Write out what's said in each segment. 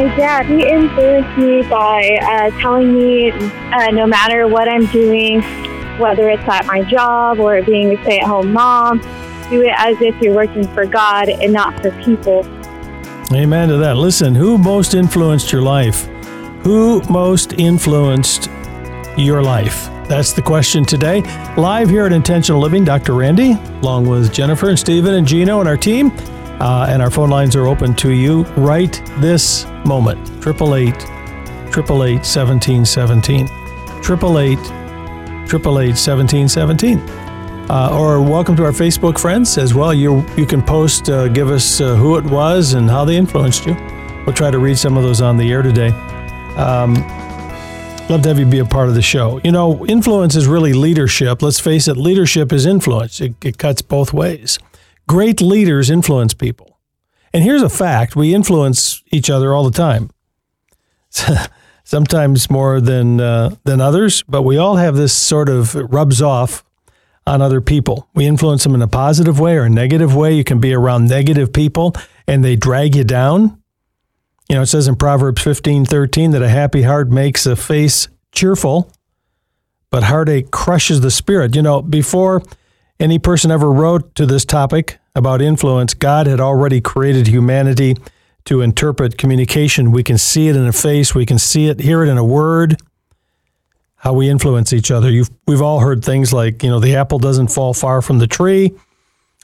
my dad, he influenced me by uh, telling me uh, no matter what I'm doing, whether it's at my job or being a stay at home mom, do it as if you're working for God and not for people. Amen to that. Listen, who most influenced your life? Who most influenced your life? That's the question today. Live here at Intentional Living, Dr. Randy, along with Jennifer and Stephen and Gino and our team. Uh, and our phone lines are open to you right this moment. 888 888 1717. 888 888 1717. Uh, or welcome to our Facebook friends as well. You you can post, uh, give us uh, who it was and how they influenced you. We'll try to read some of those on the air today. Um, love to have you be a part of the show. You know, influence is really leadership. Let's face it, leadership is influence. It, it cuts both ways. Great leaders influence people. And here's a fact we influence each other all the time. Sometimes more than, uh, than others, but we all have this sort of rubs off on other people. We influence them in a positive way or a negative way. You can be around negative people and they drag you down. You know, it says in Proverbs 15 13 that a happy heart makes a face cheerful, but heartache crushes the spirit. You know, before any person ever wrote to this topic about influence, God had already created humanity to interpret communication. We can see it in a face, we can see it, hear it in a word, how we influence each other. You've, we've all heard things like, you know, the apple doesn't fall far from the tree,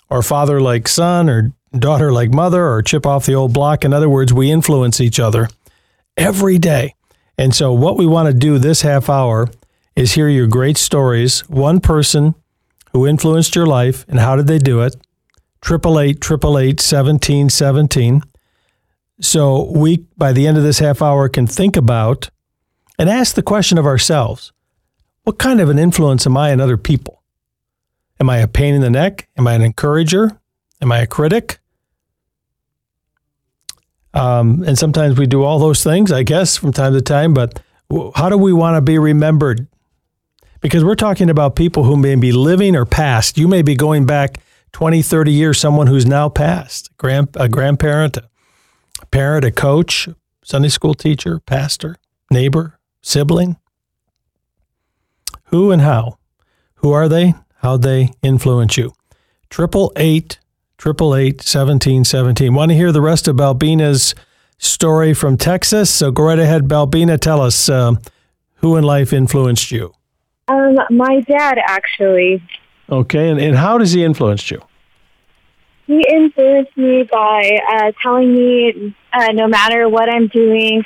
or father like son, or daughter like mother, or chip off the old block. In other words, we influence each other every day. And so, what we want to do this half hour is hear your great stories, one person who influenced your life and how did they do it? Triple eight, triple eight, seventeen, seventeen. So we, by the end of this half hour, can think about and ask the question of ourselves: What kind of an influence am I on other people? Am I a pain in the neck? Am I an encourager? Am I a critic? Um, and sometimes we do all those things, I guess, from time to time. But how do we want to be remembered? Because we're talking about people who may be living or past. You may be going back 20, 30 years, someone who's now passed, grand, a grandparent, a parent, a coach, Sunday school teacher, pastor, neighbor, sibling. Who and how? Who are they? How they influence you? Triple eight, triple eight, seventeen, seventeen. Want to hear the rest of Balbina's story from Texas? So go right ahead, Balbina. Tell us uh, who in life influenced you. Um, my dad, actually. Okay, and, and how does he influence you? He influenced me by uh, telling me uh, no matter what I'm doing,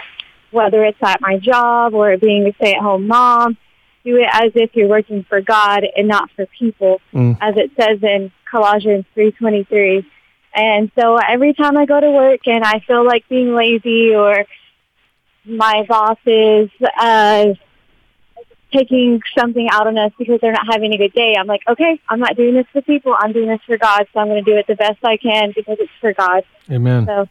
whether it's at my job or being a stay-at-home mom, do it as if you're working for God and not for people, mm. as it says in Colossians 3.23. And so every time I go to work and I feel like being lazy or my boss is uh, taking something out on us because they're not having a good day. I'm like, okay, I'm not doing this for people. I'm doing this for God. So I'm going to do it the best I can because it's for God. Amen. So,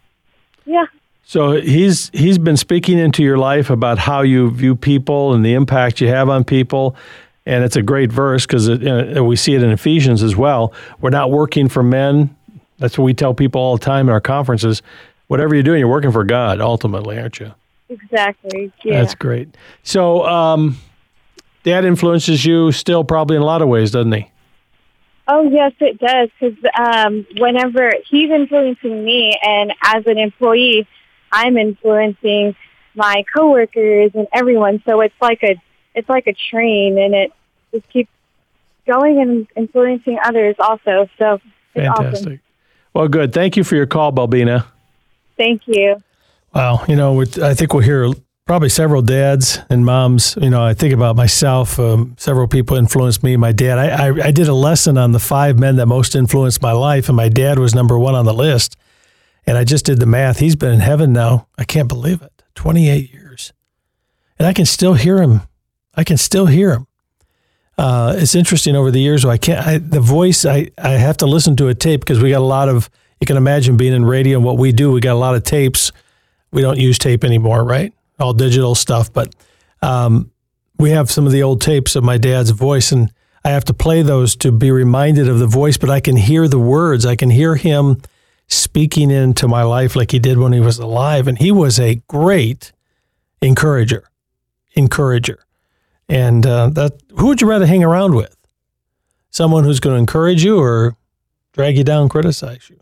yeah. So he's he's been speaking into your life about how you view people and the impact you have on people, and it's a great verse because we see it in Ephesians as well. We're not working for men. That's what we tell people all the time in our conferences. Whatever you're doing, you're working for God ultimately, aren't you? Exactly. Yeah. That's great. So, um, dad influences you still probably in a lot of ways, doesn't he? Oh yes, it does. Because um, whenever he's influencing me, and as an employee, I'm influencing my coworkers and everyone. So it's like a it's like a train, and it just keeps going and influencing others also. So fantastic. Awesome. Well, good. Thank you for your call, Balbina. Thank you. Wow, you know, I think we'll hear probably several dads and moms. You know, I think about myself. Um, several people influenced me. My dad. I, I, I did a lesson on the five men that most influenced my life, and my dad was number one on the list. And I just did the math. He's been in heaven now. I can't believe it. Twenty eight years, and I can still hear him. I can still hear him. Uh, it's interesting over the years. I can't. I, the voice. I I have to listen to a tape because we got a lot of. You can imagine being in radio and what we do. We got a lot of tapes. We don't use tape anymore, right? All digital stuff, but um, we have some of the old tapes of my dad's voice, and I have to play those to be reminded of the voice. But I can hear the words. I can hear him speaking into my life like he did when he was alive. And he was a great encourager, encourager. And uh, that who would you rather hang around with? Someone who's going to encourage you or drag you down, criticize you?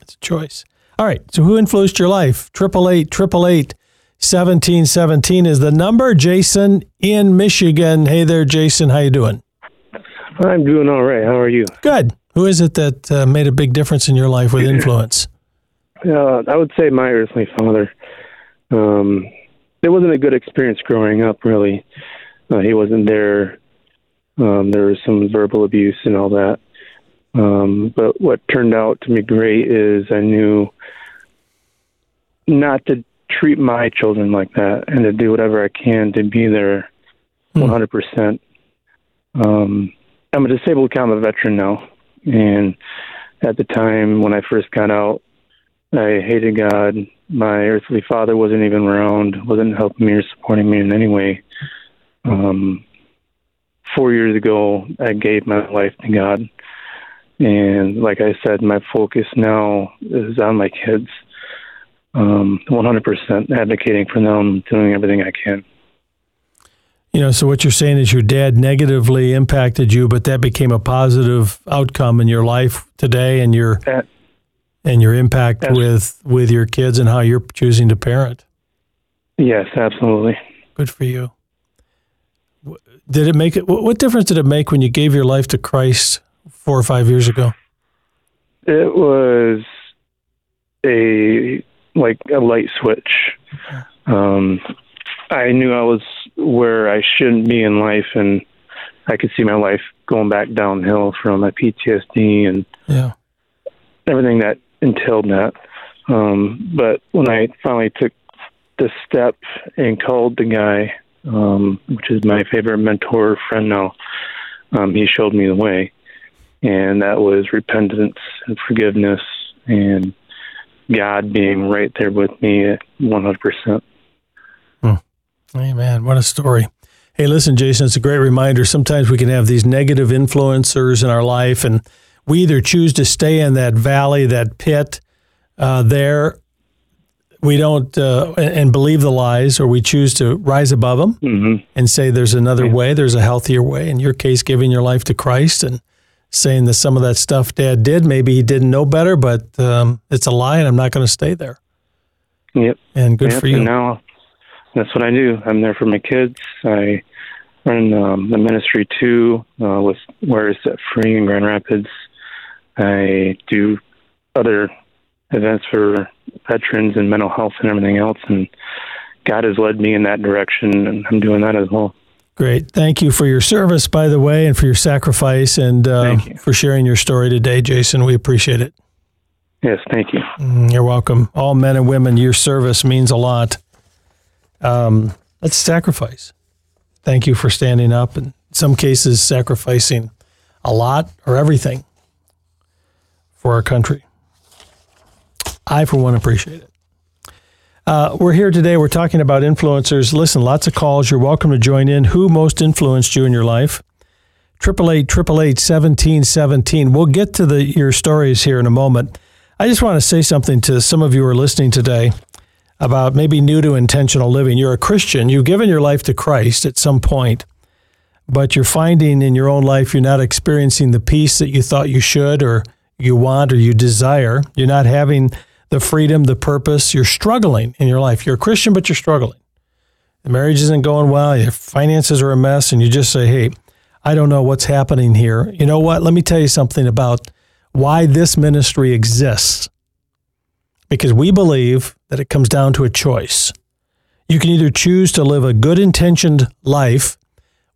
It's a choice. All right. So who influenced your life? Triple eight, triple eight, seventeen seventeen is the number. Jason in Michigan. Hey there, Jason. How you doing? I'm doing all right. How are you? Good. Who is it that uh, made a big difference in your life with influence? Uh, I would say my earthly father. Um, it wasn't a good experience growing up, really. Uh, he wasn't there. Um, there was some verbal abuse and all that. Um, but what turned out to be great is I knew not to treat my children like that and to do whatever I can to be there 100%. Um, I'm a disabled combat veteran now. And at the time when I first got out, I hated God. My earthly father wasn't even around, wasn't helping me or supporting me in any way. Um, four years ago, I gave my life to God. And like I said, my focus now is on my kids. Um, 100% advocating for them, doing everything I can. You know, so what you're saying is your dad negatively impacted you, but that became a positive outcome in your life today, and your that, and your impact with with your kids and how you're choosing to parent. Yes, absolutely. Good for you. Did it make it? What difference did it make when you gave your life to Christ four or five years ago? It was a like a light switch. Um, I knew I was where I shouldn't be in life, and I could see my life going back downhill from my PTSD and yeah. everything that entailed that. Um, but when I finally took the step and called the guy, um, which is my favorite mentor friend now, um, he showed me the way, and that was repentance and forgiveness and God being right there with me at 100%. Amen. What a story. Hey, listen, Jason, it's a great reminder. Sometimes we can have these negative influencers in our life, and we either choose to stay in that valley, that pit uh, there. We don't uh, and believe the lies, or we choose to rise above them mm-hmm. and say there's another yeah. way, there's a healthier way. In your case, giving your life to Christ and saying that some of that stuff Dad did, maybe he didn't know better, but um, it's a lie, and I'm not going to stay there. Yep. And good yep. for you. And now that's what I do. I'm there for my kids. I run um, the ministry too uh, with Where is Set Free in Grand Rapids. I do other events for veterans and mental health and everything else. And God has led me in that direction, and I'm doing that as well. Great. Thank you for your service, by the way, and for your sacrifice and uh, you. for sharing your story today, Jason. We appreciate it. Yes, thank you. Mm, you're welcome. All men and women, your service means a lot. Um, that's sacrifice. Thank you for standing up and in some cases sacrificing a lot or everything for our country. I, for one, appreciate it. Uh, we're here today. We're talking about influencers. Listen, lots of calls. You're welcome to join in. Who most influenced you in your life? Triple eight, triple eight, seventeen, seventeen. We'll get to the your stories here in a moment. I just want to say something to some of you who are listening today about maybe new to intentional living. You're a Christian, you've given your life to Christ at some point, but you're finding in your own life you're not experiencing the peace that you thought you should or you want or you desire. You're not having the freedom, the purpose. You're struggling in your life. You're a Christian, but you're struggling. The marriage isn't going well, your finances are a mess, and you just say, hey, I don't know what's happening here. You know what? Let me tell you something about why this ministry exists because we believe that it comes down to a choice. You can either choose to live a good intentioned life,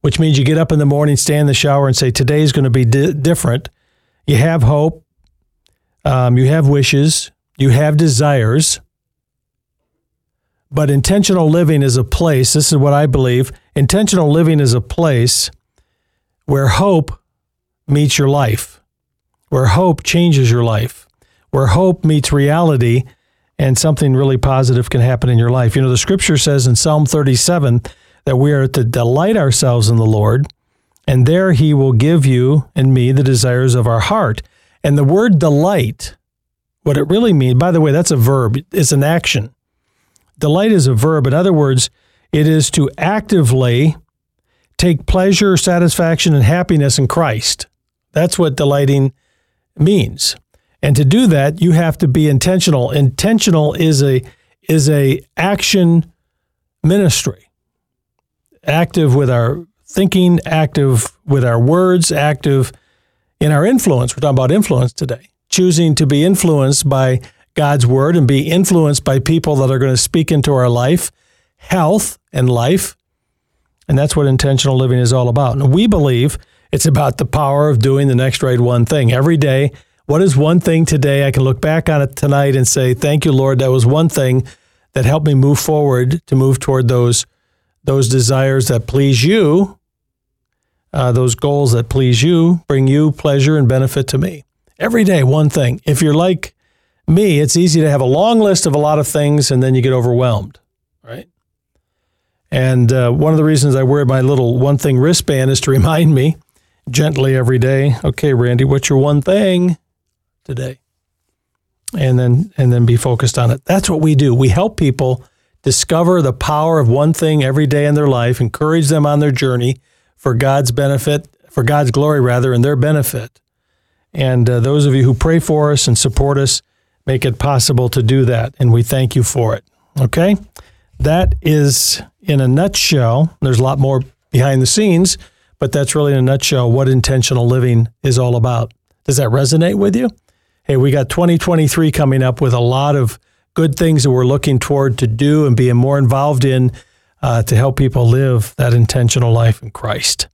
which means you get up in the morning, stand in the shower, and say, Today is going to be di- different. You have hope, um, you have wishes, you have desires. But intentional living is a place, this is what I believe intentional living is a place where hope meets your life, where hope changes your life where hope meets reality and something really positive can happen in your life. You know, the scripture says in Psalm 37 that we are to delight ourselves in the Lord, and there he will give you and me the desires of our heart. And the word delight What it really means, by the way, that's a verb, it's an action. Delight is a verb. In other words, it is to actively take pleasure, satisfaction, and happiness in Christ. That's what delighting means. And to do that, you have to be intentional. Intentional is a is a action ministry. Active with our thinking, active with our words, active in our influence. We're talking about influence today. Choosing to be influenced by God's word and be influenced by people that are going to speak into our life, health and life. And that's what intentional living is all about. And we believe it's about the power of doing the next right one thing every day what is one thing today I can look back on it tonight and say, "Thank you, Lord. That was one thing that helped me move forward to move toward those those desires that please you, uh, those goals that please you, bring you pleasure and benefit to me." Every day, one thing. If you're like me, it's easy to have a long list of a lot of things and then you get overwhelmed, right? And uh, one of the reasons I wear my little one thing wristband is to remind me gently every day, okay, Randy, what's your one thing? today and then and then be focused on it that's what we do we help people discover the power of one thing every day in their life encourage them on their journey for god's benefit for god's glory rather and their benefit and uh, those of you who pray for us and support us make it possible to do that and we thank you for it. Okay? That is in a nutshell there's a lot more behind the scenes but that's really in a nutshell what intentional living is all about. Does that resonate with you? Hey, we got 2023 coming up with a lot of good things that we're looking toward to do and being more involved in uh, to help people live that intentional life in Christ.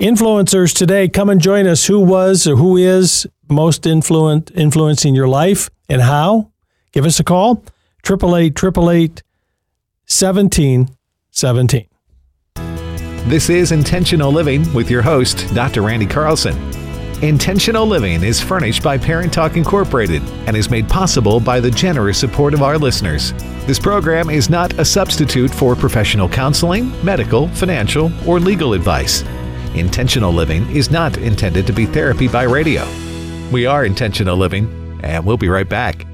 Influencers today, come and join us. Who was or who is most influent, influencing your life and how? Give us a call, 888 1717. This is Intentional Living with your host, Dr. Randy Carlson. Intentional Living is furnished by Parent Talk Incorporated and is made possible by the generous support of our listeners. This program is not a substitute for professional counseling, medical, financial, or legal advice. Intentional Living is not intended to be therapy by radio. We are Intentional Living, and we'll be right back.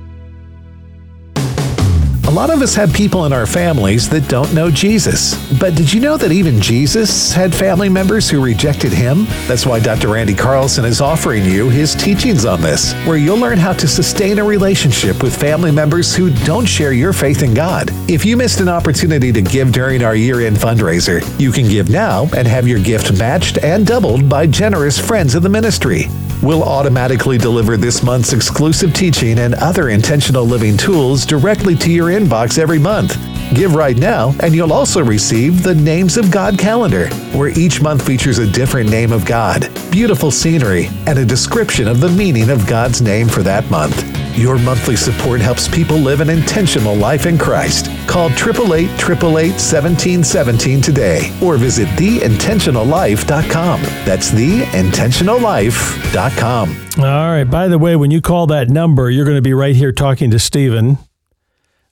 A lot of us have people in our families that don't know Jesus. But did you know that even Jesus had family members who rejected him? That's why Dr. Randy Carlson is offering you his teachings on this, where you'll learn how to sustain a relationship with family members who don't share your faith in God. If you missed an opportunity to give during our year end fundraiser, you can give now and have your gift matched and doubled by generous friends of the ministry. We'll automatically deliver this month's exclusive teaching and other intentional living tools directly to your inbox every month. Give right now, and you'll also receive the Names of God calendar, where each month features a different name of God, beautiful scenery, and a description of the meaning of God's name for that month. Your monthly support helps people live an intentional life in Christ. Call 888 1717 today or visit theintentionallife.com. That's theintentionallife.com. All right. By the way, when you call that number, you're going to be right here talking to Stephen.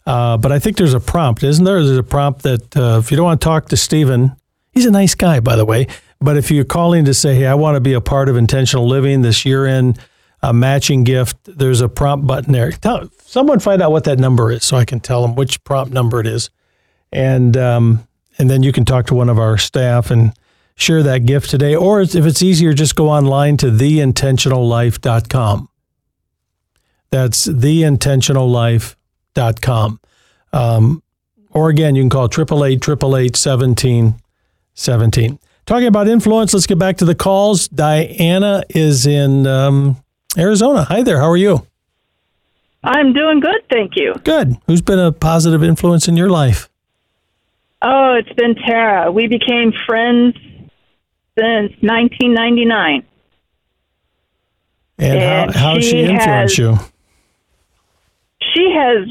Uh, but I think there's a prompt, isn't there? There's a prompt that uh, if you don't want to talk to Stephen, he's a nice guy, by the way. But if you're calling to say, hey, I want to be a part of intentional living this year in a matching gift, there's a prompt button there. Tell, someone find out what that number is so I can tell them which prompt number it is. And, um, and then you can talk to one of our staff and share that gift today. Or if it's easier, just go online to theintentionallife.com. That's theintentionallife.com com. Um, or again, you can call 888 1717. Talking about influence, let's get back to the calls. Diana is in um, Arizona. Hi there. How are you? I'm doing good, thank you. Good. Who's been a positive influence in your life? Oh, it's been Tara. We became friends since 1999. And, and how, how she, she influenced has, you? She has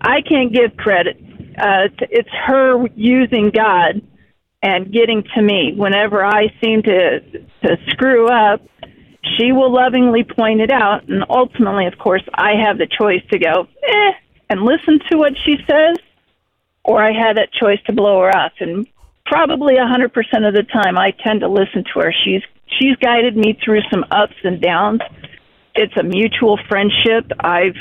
I can't give credit. Uh, it's her using God and getting to me. Whenever I seem to to screw up, she will lovingly point it out, and ultimately, of course, I have the choice to go eh and listen to what she says, or I have that choice to blow her off. And probably a hundred percent of the time, I tend to listen to her. She's she's guided me through some ups and downs it's a mutual friendship. I've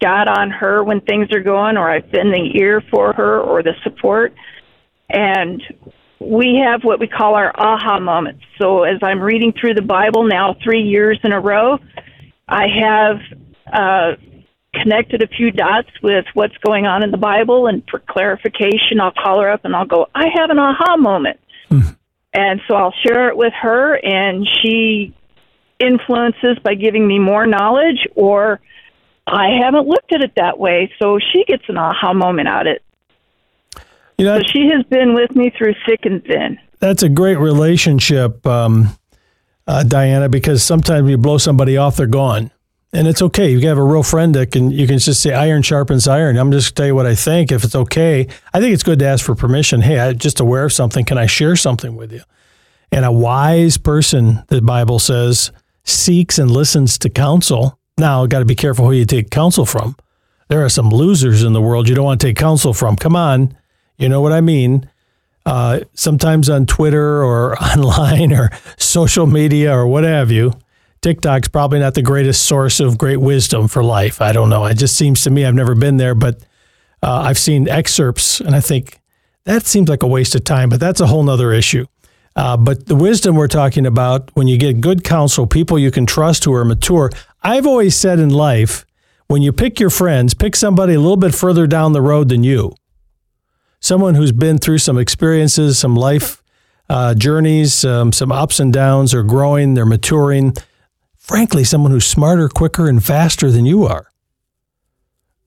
got on her when things are going, or I've been the ear for her or the support. And we have what we call our aha moments. So as I'm reading through the Bible now three years in a row, I have uh, connected a few dots with what's going on in the Bible, and for clarification, I'll call her up and I'll go, I have an aha moment. And so I'll share it with her, and she influences by giving me more knowledge, or I haven't looked at it that way, so she gets an aha moment out of it. You know, So she has been with me through thick and thin. that's a great relationship, um, uh, Diana, because sometimes you blow somebody off, they're gone. And it's okay. You can have a real friend that can, you can just say, iron sharpens iron. I'm just going to tell you what I think. If it's okay, I think it's good to ask for permission. Hey, I'm just aware of something. Can I share something with you? And a wise person, the Bible says, seeks and listens to counsel. Now, got to be careful who you take counsel from. There are some losers in the world you don't want to take counsel from. Come on. You know what I mean? Uh, sometimes on Twitter or online or social media or what have you, TikTok's probably not the greatest source of great wisdom for life. I don't know. It just seems to me, I've never been there, but uh, I've seen excerpts and I think that seems like a waste of time, but that's a whole nother issue. Uh, but the wisdom we're talking about, when you get good counsel, people you can trust who are mature, I've always said in life, when you pick your friends, pick somebody a little bit further down the road than you someone who's been through some experiences, some life uh, journeys, um, some ups and downs, are growing, they're maturing. Frankly, someone who's smarter, quicker, and faster than you are.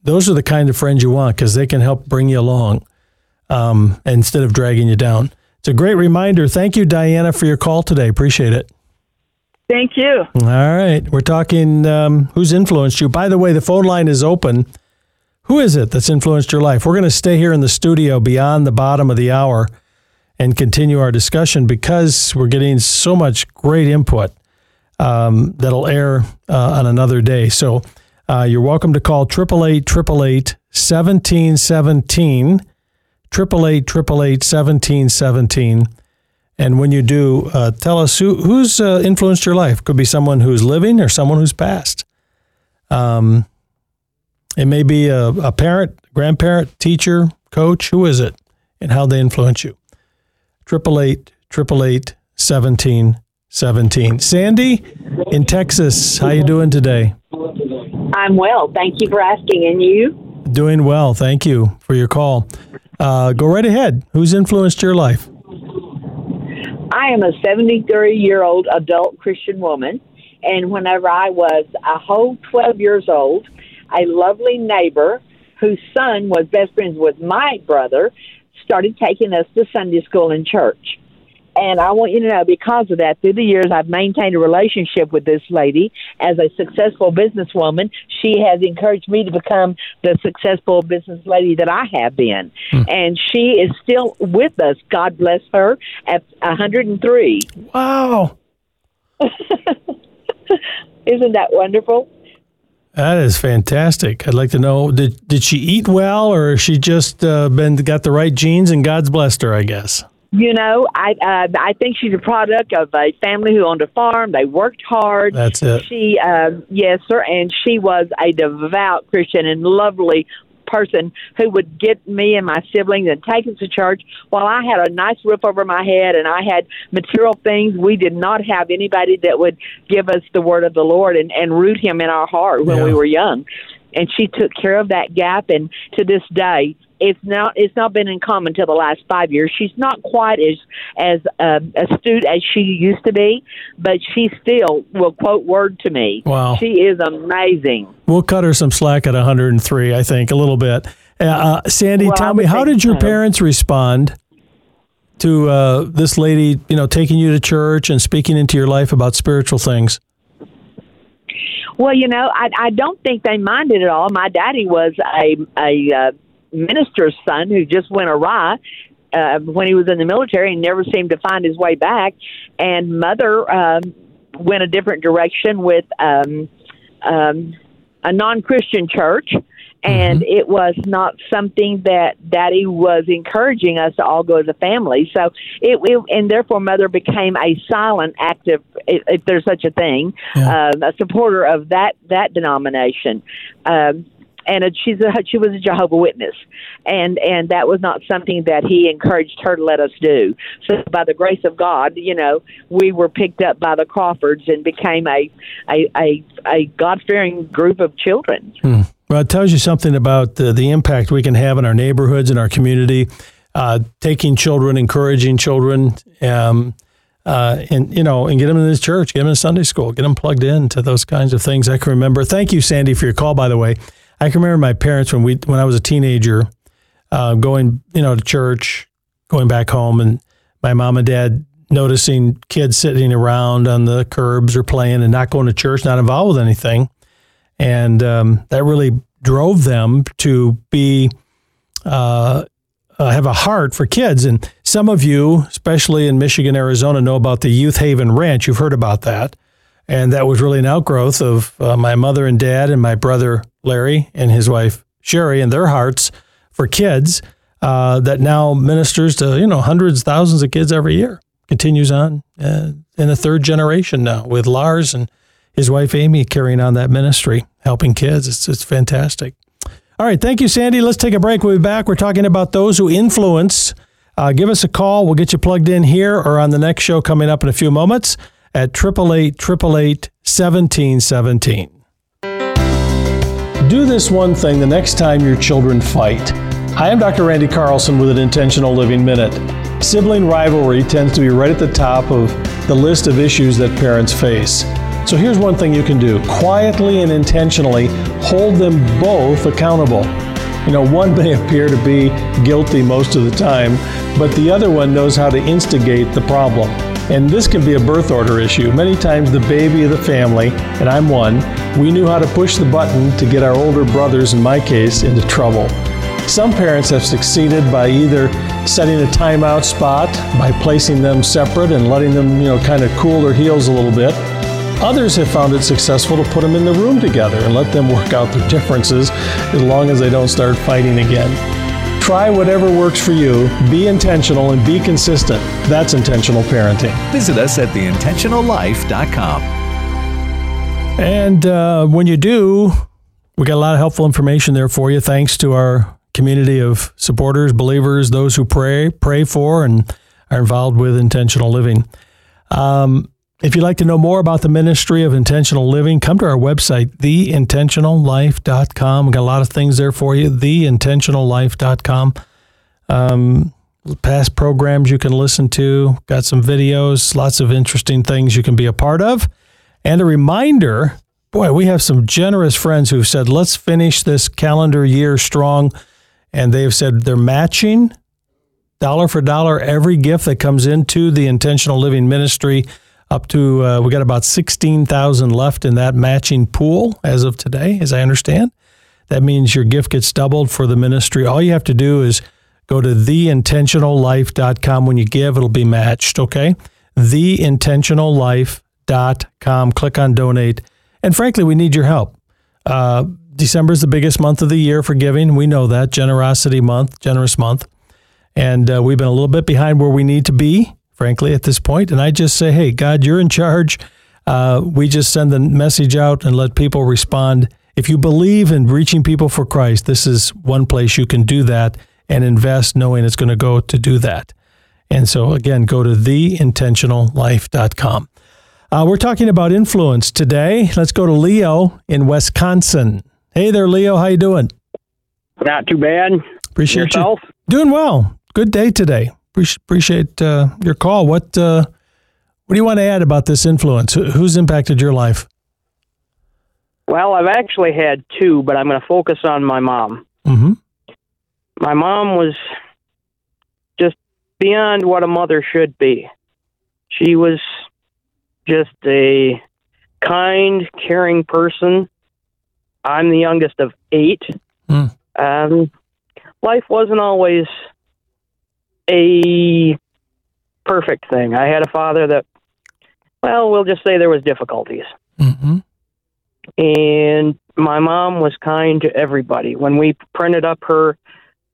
Those are the kind of friends you want because they can help bring you along um, instead of dragging you down. It's a great reminder. Thank you, Diana, for your call today. Appreciate it. Thank you. All right. We're talking um, who's influenced you. By the way, the phone line is open. Who is it that's influenced your life? We're going to stay here in the studio beyond the bottom of the hour and continue our discussion because we're getting so much great input um, that'll air uh, on another day. So uh, you're welcome to call 888 888 1717. 888 888 1717. And when you do, uh, tell us who, who's uh, influenced your life. Could be someone who's living or someone who's passed. Um, it may be a, a parent, grandparent, teacher, coach. Who is it, and how they influence you? Triple eight, triple eight, seventeen, seventeen. Sandy in Texas, how you doing today? I'm well. Thank you for asking. And you? Doing well. Thank you for your call. Uh, go right ahead. Who's influenced your life? I am a 73 year old adult Christian woman. And whenever I was a whole 12 years old, a lovely neighbor whose son was best friends with my brother started taking us to Sunday school and church. And I want you to know, because of that, through the years, I've maintained a relationship with this lady as a successful businesswoman. She has encouraged me to become the successful business lady that I have been. And she is still with us, God bless her, at 103. Wow, Isn't that wonderful? that is fantastic. I'd like to know did did she eat well, or has she just uh, been got the right genes and God's blessed her? I guess. You know, I uh, I think she's a product of a family who owned a farm. They worked hard. That's it. She, um, yes, sir, and she was a devout Christian and lovely person who would get me and my siblings and take us to church while I had a nice roof over my head and I had material things. We did not have anybody that would give us the word of the Lord and, and root him in our heart when Yeah. we were young. And she took care of that gap and to this day it's not it's not been in common until the last five years. She's not quite as as um, astute as she used to be, but she still will quote word to me. Wow. She is amazing. We'll cut her some slack at 103, I think, a little bit. Uh, uh, Sandy, Well, tell me, how did your so. parents respond to uh, this lady, you know, taking you to church and speaking into your life about spiritual things? Well, you know, I I don't think they minded at all. My daddy was a a uh, minister's son who just went awry uh, when he was in the military and never seemed to find his way back. And mother um, went a different direction with um, um, a non Christian church. And it was not something that Daddy was encouraging us to all go as a family. So it, it and therefore Mother became a silent, active, if, there's such a thing, Yeah. um, a supporter of that that denomination. Um, and a, she's a, she was a Jehovah Witness, and and that was not something that he encouraged her to let us do. So by the grace of God, you know, we were picked up by the Crawfords and became a a a, a God fearing group of children. Well, it tells you something about the, the impact we can have in our neighborhoods, and our community, uh, taking children, encouraging children, um, uh, and you know, and get them in this church, get them in Sunday school, get them plugged in to those kinds of things. I can remember. Thank you, Sandy, for your call. By the way, I can remember my parents when we when I was a teenager, uh, going you know to church, going back home, and my mom and dad noticing kids sitting around on the curbs or playing and not going to church, not involved with anything and um, that really drove them to be uh, uh, have a heart for kids. And some of you, especially in Michigan, Arizona, know about the Youth Haven Ranch. You've heard about that, and that was really an outgrowth of uh, my mother and dad and my brother Larry and his wife Sherry and their hearts for kids. Uh, that now ministers to you know hundreds, thousands of kids every year. Continues on uh, in the third generation now with Lars and his wife Amy carrying on that ministry, helping kids. It's it's fantastic. All right, thank you, Sandy. Let's take a break. We'll be back. We're talking about those who influence. Uh, give us a call. We'll get you plugged in here or on the next show coming up in a few moments at 888 888 1717. Do this one thing the next time your children fight. Hi, I'm Dr. Randy Carlson with an Intentional Living Minute. Sibling rivalry tends to be right at the top of the list of issues that parents face. So here's one thing you can do quietly and intentionally hold them both accountable. You know, one may appear to be guilty most of the time, but the other one knows how to instigate the problem. And this can be a birth order issue. Many times, the baby of the family, and I'm one, we knew how to push the button to get our older brothers, in my case, into trouble. Some parents have succeeded by either setting a timeout spot, by placing them separate and letting them, you know, kind of cool their heels a little bit. Others have found it successful to put them in the room together and let them work out their differences as long as they don't start fighting again. Try whatever works for you, be intentional, and be consistent. That's intentional parenting. Visit us at theintentionallife.com. And uh, when you do, we got a lot of helpful information there for you. Thanks to our community of supporters, believers, those who pray, pray for, and are involved with intentional living. Um, if you'd like to know more about the ministry of intentional living, come to our website, theintentionallife.com. We've got a lot of things there for you, theintentionallife.com. Um, past programs you can listen to, got some videos, lots of interesting things you can be a part of. And a reminder boy, we have some generous friends who've said, let's finish this calendar year strong. And they've said they're matching dollar for dollar every gift that comes into the intentional living ministry up to uh, we got about 16,000 left in that matching pool as of today as I understand. That means your gift gets doubled for the ministry. All you have to do is go to theintentionallife.com when you give it'll be matched, okay? theintentionallife.com click on donate. And frankly, we need your help. Uh, December is the biggest month of the year for giving. We know that generosity month, generous month. And uh, we've been a little bit behind where we need to be, frankly, at this point. And I just say, hey, God, you're in charge. Uh, we just send the message out and let people respond. If you believe in reaching people for Christ, this is one place you can do that and invest knowing it's going to go to do that. And so, again, go to theintentionallife.com. Uh, we're talking about influence today. Let's go to Leo in Wisconsin. Hey there, Leo. How you doing? Not too bad. Appreciate Yourself? you. Doing well. Good day today. Appreciate, uh, your call. What uh, What do you want to add about this influence? Who's impacted your life? Well, I've actually had two, but I'm going to focus on my mom. Mm-hmm. My mom was just beyond what a mother should be. She was just a kind, caring person. I'm the youngest of eight. Mm. Um, life wasn't always a perfect thing. I had a father that, well, we'll just say there was difficulties. Mm-hmm. and my mom was kind to everybody. When we printed up her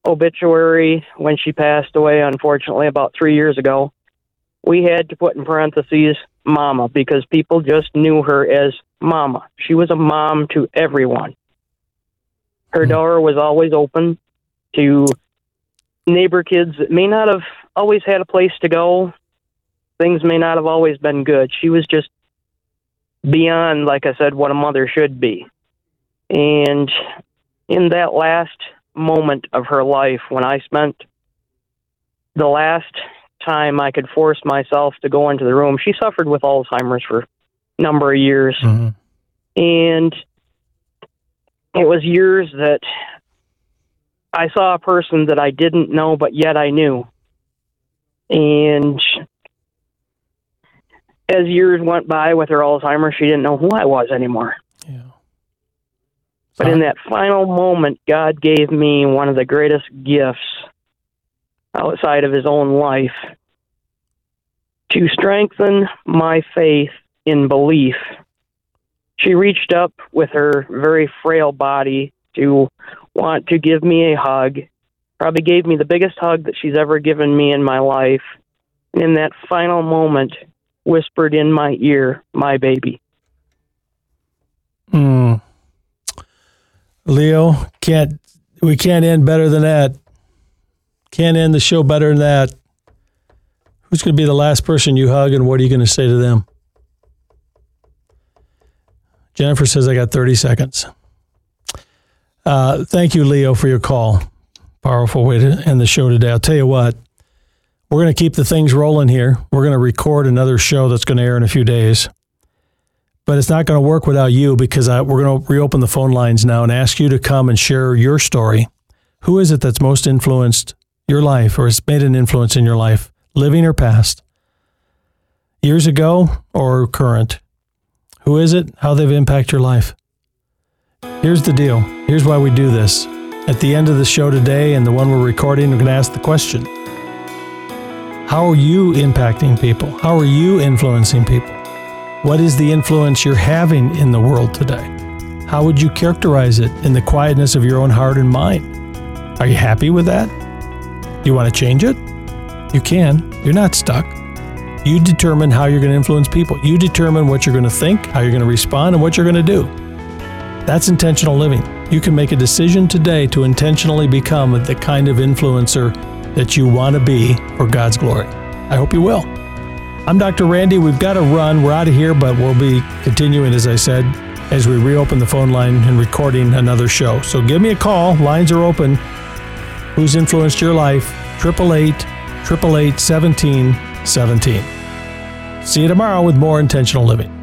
obituary when she passed away, unfortunately, about three years ago, we had to put in parentheses Mama because people just knew her as Mama. She was a mom to everyone. Her door was always open to neighbor kids that may not have always had a place to go. Things may not have always been good. She was just beyond, like I said, what a mother should be. And in that last moment of her life, when I spent the last time I could force myself to go into the room, she suffered with Alzheimer's for a number of years. Mm-hmm. And it was years that I saw a person that I didn't know, but yet I knew. And as years went by with her Alzheimer's, she didn't know who I was anymore. Yeah. But in that final moment, God gave me one of the greatest gifts outside of his own life to strengthen my faith in belief. She reached up with her very frail body to want to give me a hug. Probably gave me the biggest hug that she's ever given me in my life. And in that final moment, whispered in my ear, my baby. Mm. Leo, can't we can't end better than that. Can't end the show better than that. Who's going to be the last person you hug, and what are you going to say to them? Jennifer says, I got 30 seconds. Uh, thank you, Leo, for your call. Powerful way to end the show today. I'll tell you what, we're going to keep the things rolling here. We're going to record another show that's going to air in a few days. But it's not going to work without you because I, we're going to reopen the phone lines now and ask you to come and share your story. Who is it that's most influenced your life or has made an influence in your life, living or past? Years ago or current? Who is it? How they've impacted your life? Here's the deal. Here's why we do this. At the end of the show today and the one we're recording, we're going to ask the question How are you impacting people? How are you influencing people? What is the influence you're having in the world today? How would you characterize it in the quietness of your own heart and mind? Are you happy with that? Do you want to change it? You can. You're not stuck. You determine how you're going to influence people. You determine what you're going to think, how you're going to respond, and what you're going to do. That's intentional living. You can make a decision today to intentionally become the kind of influencer that you want to be for God's glory. I hope you will. I'm Dr. Randy. We've got to run. We're out of here, but we'll be continuing, as I said, as we reopen the phone line and recording another show. So give me a call. Lines are open. Who's influenced your life? 888 888 1717. See you tomorrow with more intentional living.